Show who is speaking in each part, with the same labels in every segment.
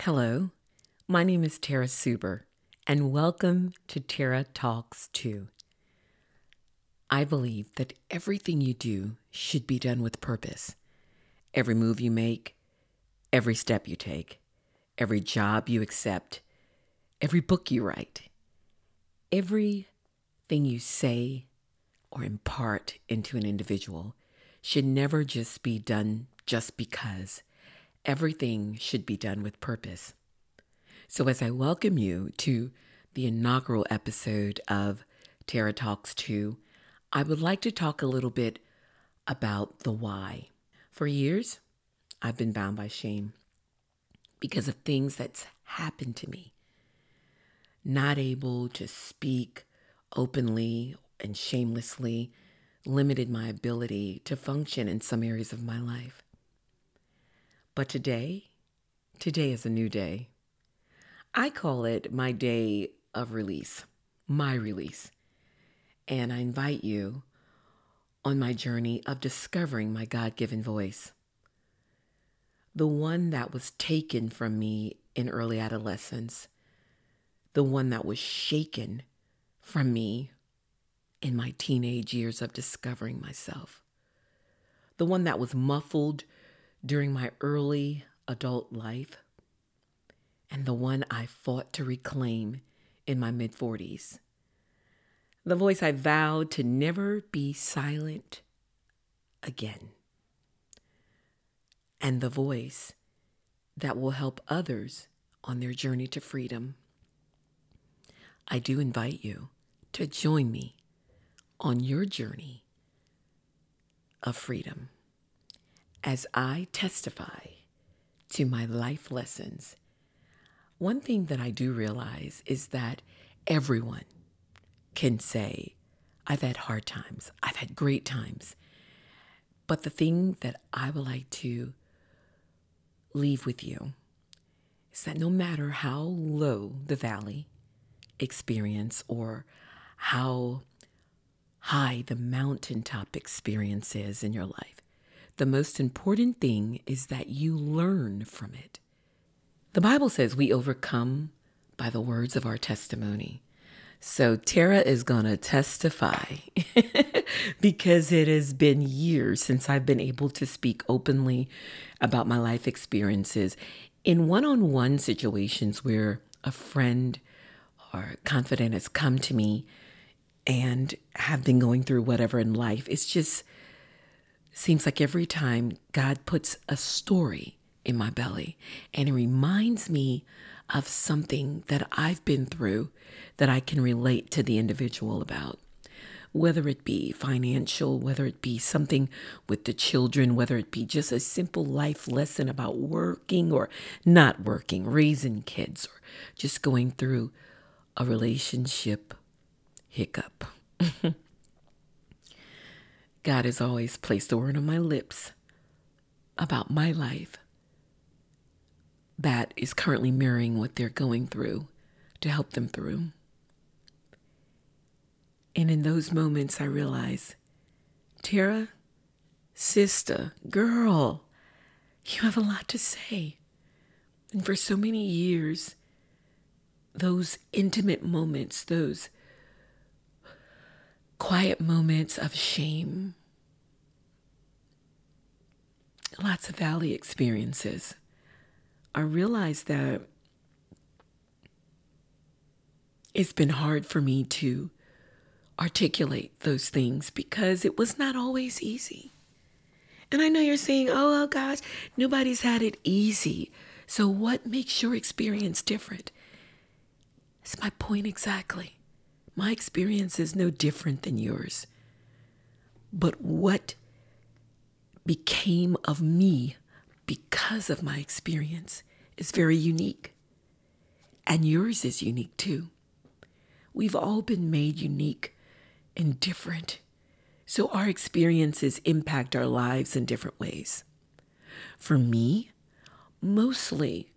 Speaker 1: Hello, my name is Tara Suber, and welcome to Tara Talks 2. I believe that everything you do should be done with purpose. Every move you make, every step you take, every job you accept, every book you write, everything you say or impart into an individual should never just be done just because. Everything should be done with purpose. So, as I welcome you to the inaugural episode of Tara Talks 2, I would like to talk a little bit about the why. For years, I've been bound by shame because of things that's happened to me. Not able to speak openly and shamelessly limited my ability to function in some areas of my life. But today, today is a new day. I call it my day of release, my release. And I invite you on my journey of discovering my God given voice. The one that was taken from me in early adolescence, the one that was shaken from me in my teenage years of discovering myself, the one that was muffled during my early adult life, and the one I fought to reclaim in my mid 40s. The voice I vowed to never be silent again. And the voice that will help others on their journey to freedom. I do invite you to join me on your journey of freedom as I testify to my life lessons, one thing that I do realize is that everyone can say, I've had hard times, I've had great times. But the thing that I would like to leave with you is that no matter how low the valley experience or how high the mountaintop experience is in your life, the most important thing is that you learn from it. The Bible says we overcome by the words of our testimony. So Tara is going to testify because it has been years since I've been able to speak openly about my life experiences in one on one situations where a friend or confidant has come to me and have been going through whatever in life. It's just seems like every time God puts a story in my belly and it reminds me of something that I've been through that I can relate to the individual about. Whether it be financial, whether it be something with the children, whether it be just a simple life lesson about working or not working, raising kids, or just going through a relationship hiccup. God has always placed a word on my lips about my life that is currently mirroring what they're going through to help them through. And in those moments, I realize, Tara, sister, girl, you have a lot to say. And for so many years, those intimate moments, those quiet moments of shame, lots of valley experiences. I realized that it's been hard for me to articulate those things because it was not always easy. And I know you're saying, oh, oh gosh, nobody's had it easy. So, what makes your experience different? That's my point exactly. My experience is no different than yours. But what became of me because of my experience is very unique. And yours is unique too. We've all been made unique and different. So our experiences impact our lives in different ways. For me, mostly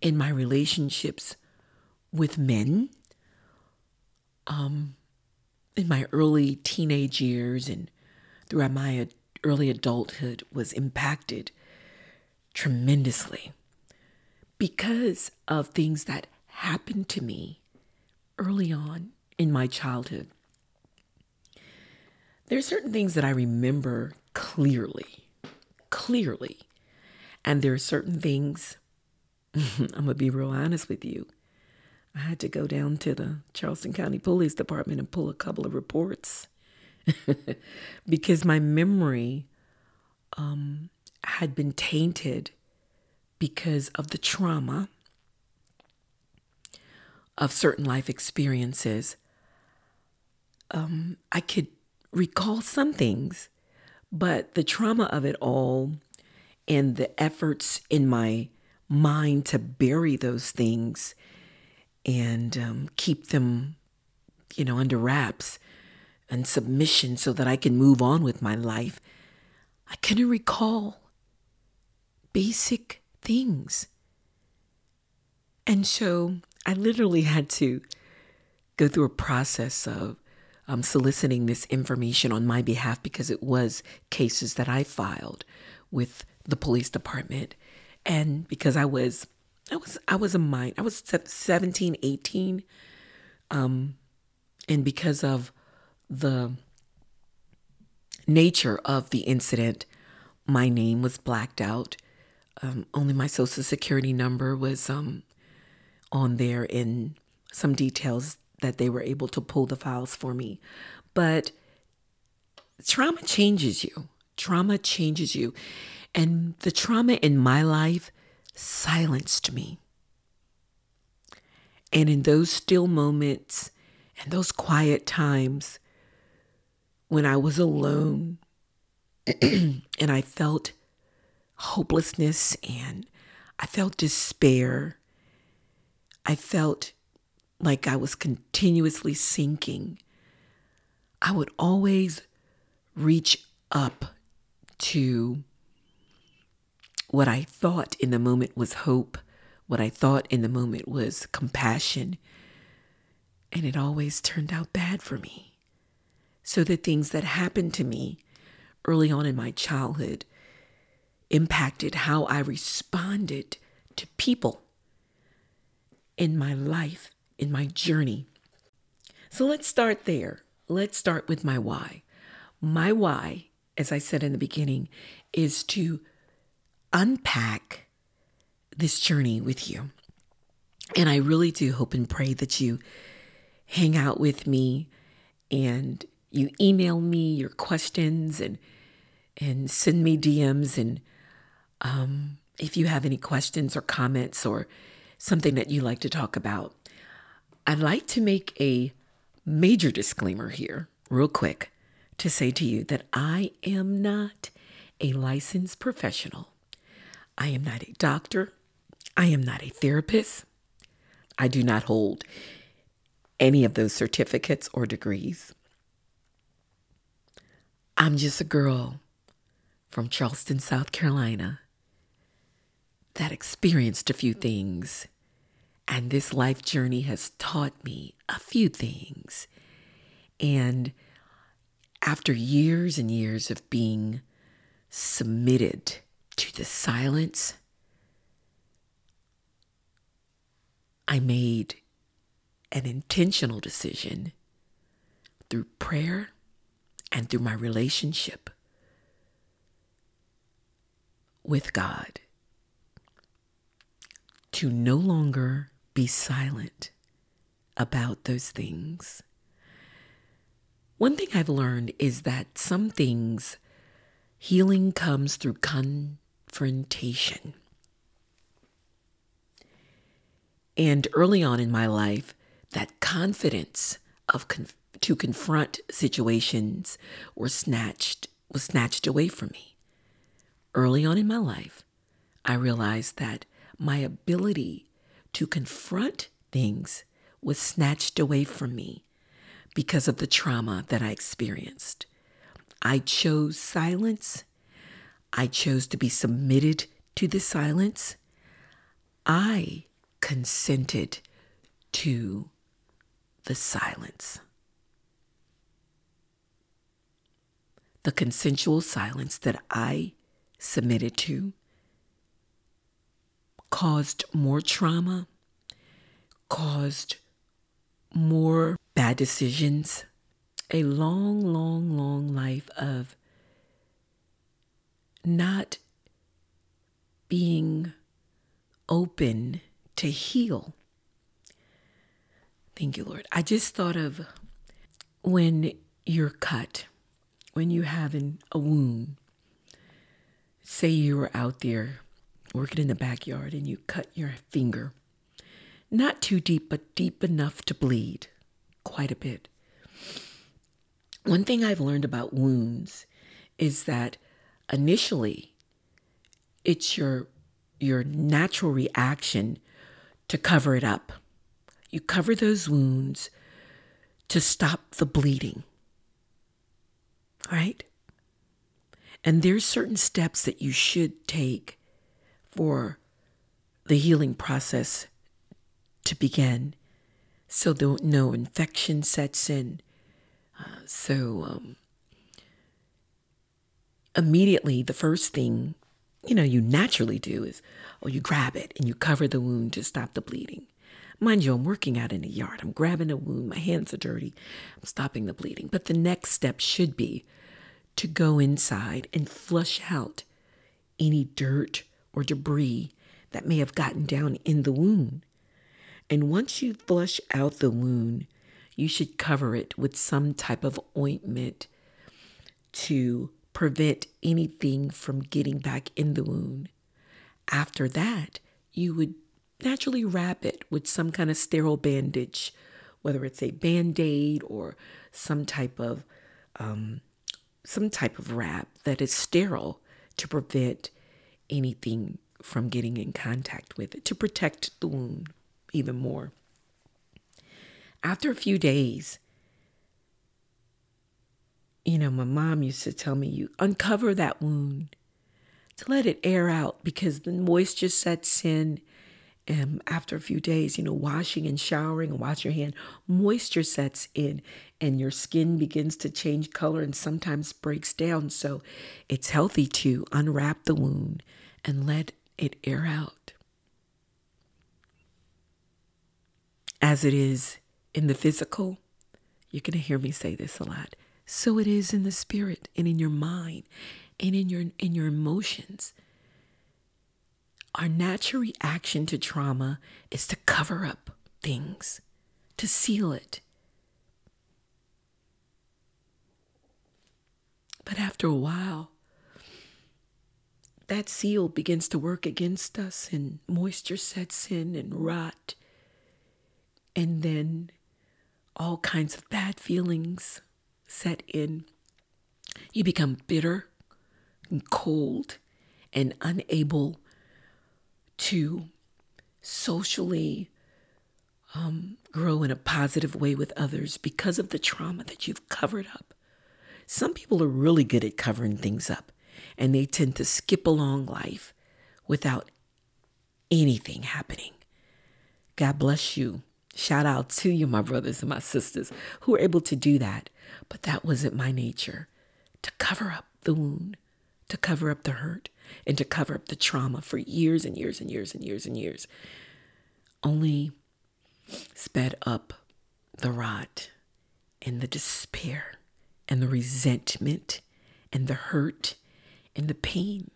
Speaker 1: in my relationships with men um, in my early teenage years and throughout my early adulthood was impacted tremendously because of things that happened to me early on in my childhood. There are certain things that I remember clearly, clearly. And there are certain things, I'm going to be real honest with you. I had to go down to the Charleston County Police Department and pull a couple of reports because my memory um, had been tainted because of the trauma of certain life experiences. Um, I could recall some things, but the trauma of it all and the efforts in my mind to bury those things and um, keep them, you know, under wraps and submission so that I can move on with my life. I couldn't recall basic things. And so I literally had to go through a process of um, soliciting this information on my behalf because it was cases that I filed with the police department. And because I was, I was, I was a mind, I was 17, 18. Um, and because of the nature of the incident, my name was blacked out. Um, only my social security number was um, on there in some details that they were able to pull the files for me. But trauma changes you. Trauma changes you. And the trauma in my life silenced me. And in those still moments and those quiet times when I was alone and I felt hopelessness and I felt despair, I felt like I was continuously sinking, I would always reach up to what I thought in the moment was hope, what I thought in the moment was compassion. And it always turned out bad for me. So the things that happened to me early on in my childhood impacted how I responded to people in my life, in my journey. So let's start there. Let's start with my why. My why, as I said in the beginning, is to unpack this journey with you. And I really do hope and pray that you hang out with me and you email me your questions and and send me DMs and um, if you have any questions or comments or something that you like to talk about. I'd like to make a major disclaimer here, real quick, to say to you that I am not a licensed professional I am not a doctor. I am not a therapist. I do not hold any of those certificates or degrees. I'm just a girl from Charleston, South Carolina that experienced a few things. And this life journey has taught me a few things. And after years and years of being submitted to the silence, I made an intentional decision through prayer and through my relationship with God to no longer be silent about those things. One thing I've learned is that some things healing comes through con- confrontation. And early on in my life, that confidence of conf- to confront situations were snatched was snatched away from me. Early on in my life, I realized that my ability to confront things was snatched away from me because of the trauma that I experienced. I chose silence I chose to be submitted to the silence. I consented to the silence. The consensual silence that I submitted to caused more trauma, caused more bad decisions, a long, long, long life of not being open to heal. Thank you, Lord. I just thought of when you're cut, when you have an, a wound. Say you were out there working in the backyard and you cut your finger. Not too deep, but deep enough to bleed quite a bit. One thing I've learned about wounds is that initially it's your your natural reaction to cover it up. You cover those wounds to stop the bleeding. Right? And there's certain steps that you should take for the healing process to begin so that no infection sets in. Uh, so, um, immediately, the first thing you know you naturally do is, oh, you grab it and you cover the wound to stop the bleeding. Mind you, I'm working out in the yard. I'm grabbing a wound. My hands are dirty. I'm stopping the bleeding. But the next step should be to go inside and flush out any dirt or debris that may have gotten down in the wound. And once you flush out the wound, you should cover it with some type of ointment to prevent anything from getting back in the wound. After that, you would naturally wrap it with some kind of sterile bandage, whether it's a band aid or some type of um, some type of wrap that is sterile to prevent anything from getting in contact with it, to protect the wound even more. After a few days, you know, my mom used to tell me, you uncover that wound to let it air out because the moisture sets in And after a few days, you know, washing and showering and wash your hand, moisture sets in and your skin begins to change color and sometimes breaks down. So it's healthy to unwrap the wound and let it air out. As it is in the physical, you're going to hear me say this a lot. So it is in the spirit and in your mind and in your in your emotions. Our natural reaction to trauma is to cover up things, to seal it. But after a while, that seal begins to work against us, and moisture sets in and rot. And then all kinds of bad feelings set in. You become bitter and cold and unable to socially um, grow in a positive way with others because of the trauma that you've covered up. Some people are really good at covering things up and they tend to skip along life without anything happening. God bless you. Shout out to you, my brothers and my sisters, who were able to do that. But that wasn't my nature to cover up the wound, to cover up the hurt, and to cover up the trauma for years and years and years and years and years. Only sped up the rot and the despair and the resentment and the hurt and the pain.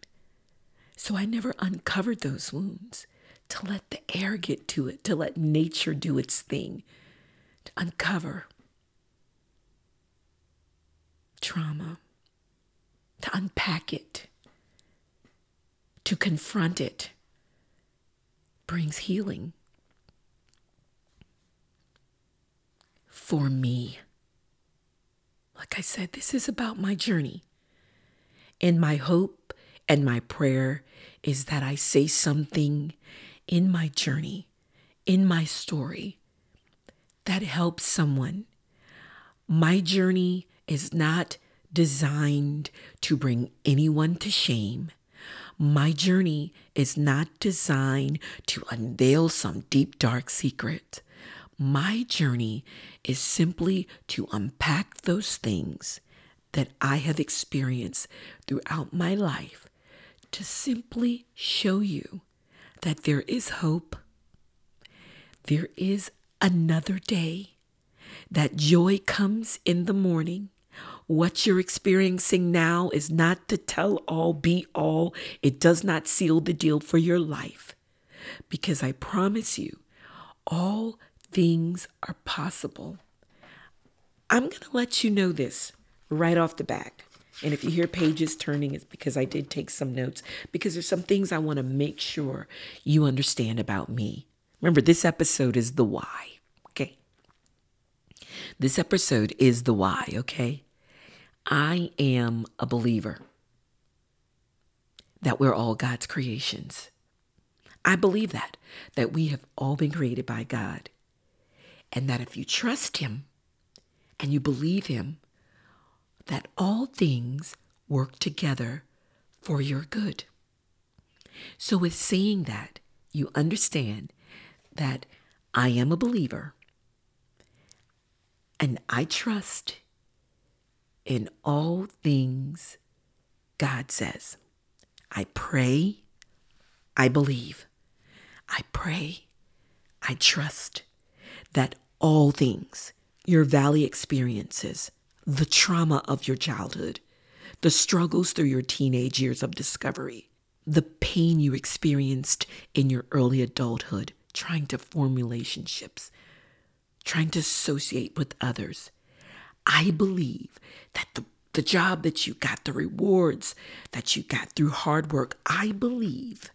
Speaker 1: So I never uncovered those wounds to let the air get to it, to let nature do its thing, to uncover trauma, to unpack it, to confront it brings healing for me. Like I said, this is about my journey. And my hope and my prayer is that I say something in my journey, in my story, that helps someone. My journey is not designed to bring anyone to shame. My journey is not designed to unveil some deep, dark secret. My journey is simply to unpack those things that I have experienced throughout my life to simply show you that there is hope. There is another day. That joy comes in the morning. What you're experiencing now is not the tell all, be all. It does not seal the deal for your life. Because I promise you, all things are possible. I'm going to let you know this right off the bat. And if you hear pages turning, it's because I did take some notes, because there's some things I want to make sure you understand about me. Remember, this episode is the why, okay? This episode is the why, okay? I am a believer that we're all God's creations. I believe that, that we have all been created by God. And that if you trust Him and you believe Him, things work together for your good. So, with saying that, you understand that I am a believer and I trust in all things God says. I pray, I believe. I pray, I trust that all things, your valley experiences, the trauma of your childhood, the struggles through your teenage years of discovery, the pain you experienced in your early adulthood, trying to form relationships, trying to associate with others. I believe that the, the job that you got, the rewards that you got through hard work, I believe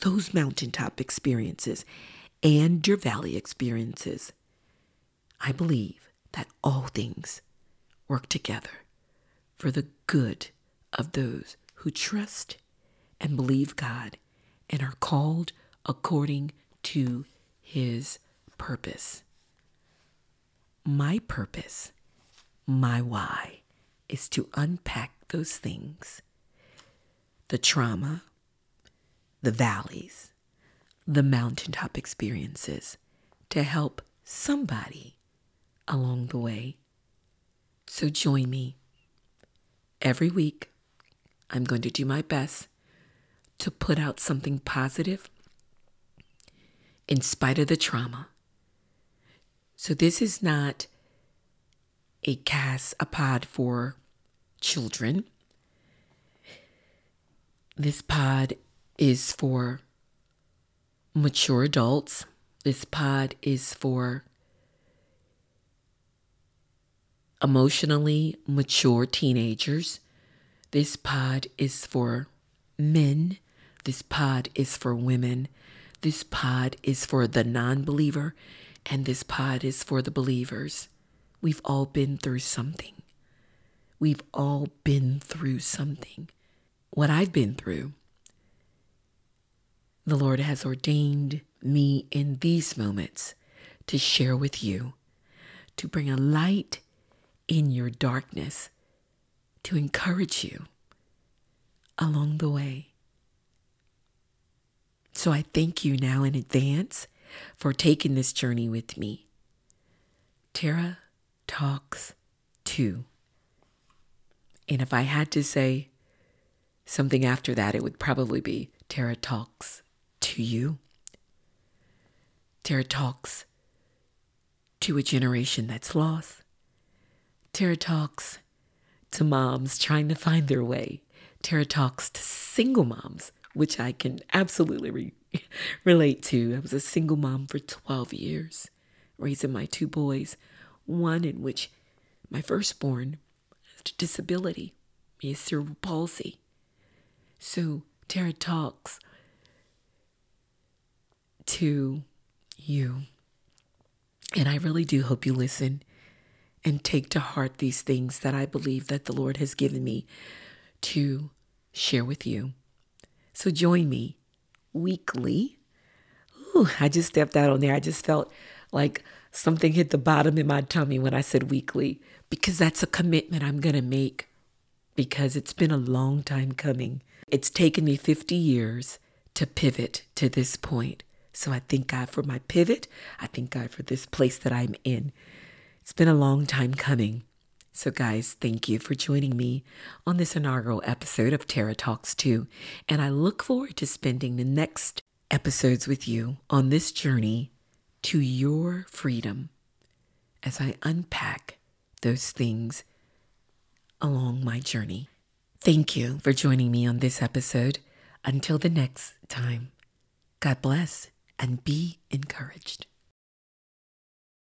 Speaker 1: those mountaintop experiences and your valley experiences, I believe that all things work together for the good of those who trust and believe God and are called according to his purpose. My purpose, my why, is to unpack those things the trauma, the valleys, the mountaintop experiences to help somebody along the way so join me. Every week, I'm going to do my best to put out something positive in spite of the trauma. So this is not a cast, a pod for children. This pod is for mature adults. This pod is for emotionally mature teenagers. This pod is for men. This pod is for women. This pod is for the non believer. And this pod is for the believers. We've all been through something. We've all been through something. What I've been through, the Lord has ordained me in these moments to share with you, to bring a light in your darkness to encourage you along the way. So I thank you now in advance for taking this journey with me. Tara Talks 2. And if I had to say something after that, it would probably be Tara Talks to you. Tara Talks to a generation that's lost. Tara talks to moms trying to find their way. Tara talks to single moms, which I can absolutely re- relate to. I was a single mom for 12 years, raising my two boys, one in which my firstborn has a disability, he has cerebral palsy. So Tara talks to you. And I really do hope you listen and take to heart these things that I believe that the Lord has given me to share with you. So join me weekly. Ooh, I just stepped out on there. I just felt like something hit the bottom in my tummy when I said weekly because that's a commitment I'm going to make because it's been a long time coming. It's taken me 50 years to pivot to this point. So I thank God for my pivot. I thank God for this place that I'm in. It's been a long time coming. So, guys, thank you for joining me on this inaugural episode of Tara Talks 2. And I look forward to spending the next episodes with you on this journey to your freedom as I unpack those things along my journey. Thank you for joining me on this episode. Until the next time, God bless and be encouraged.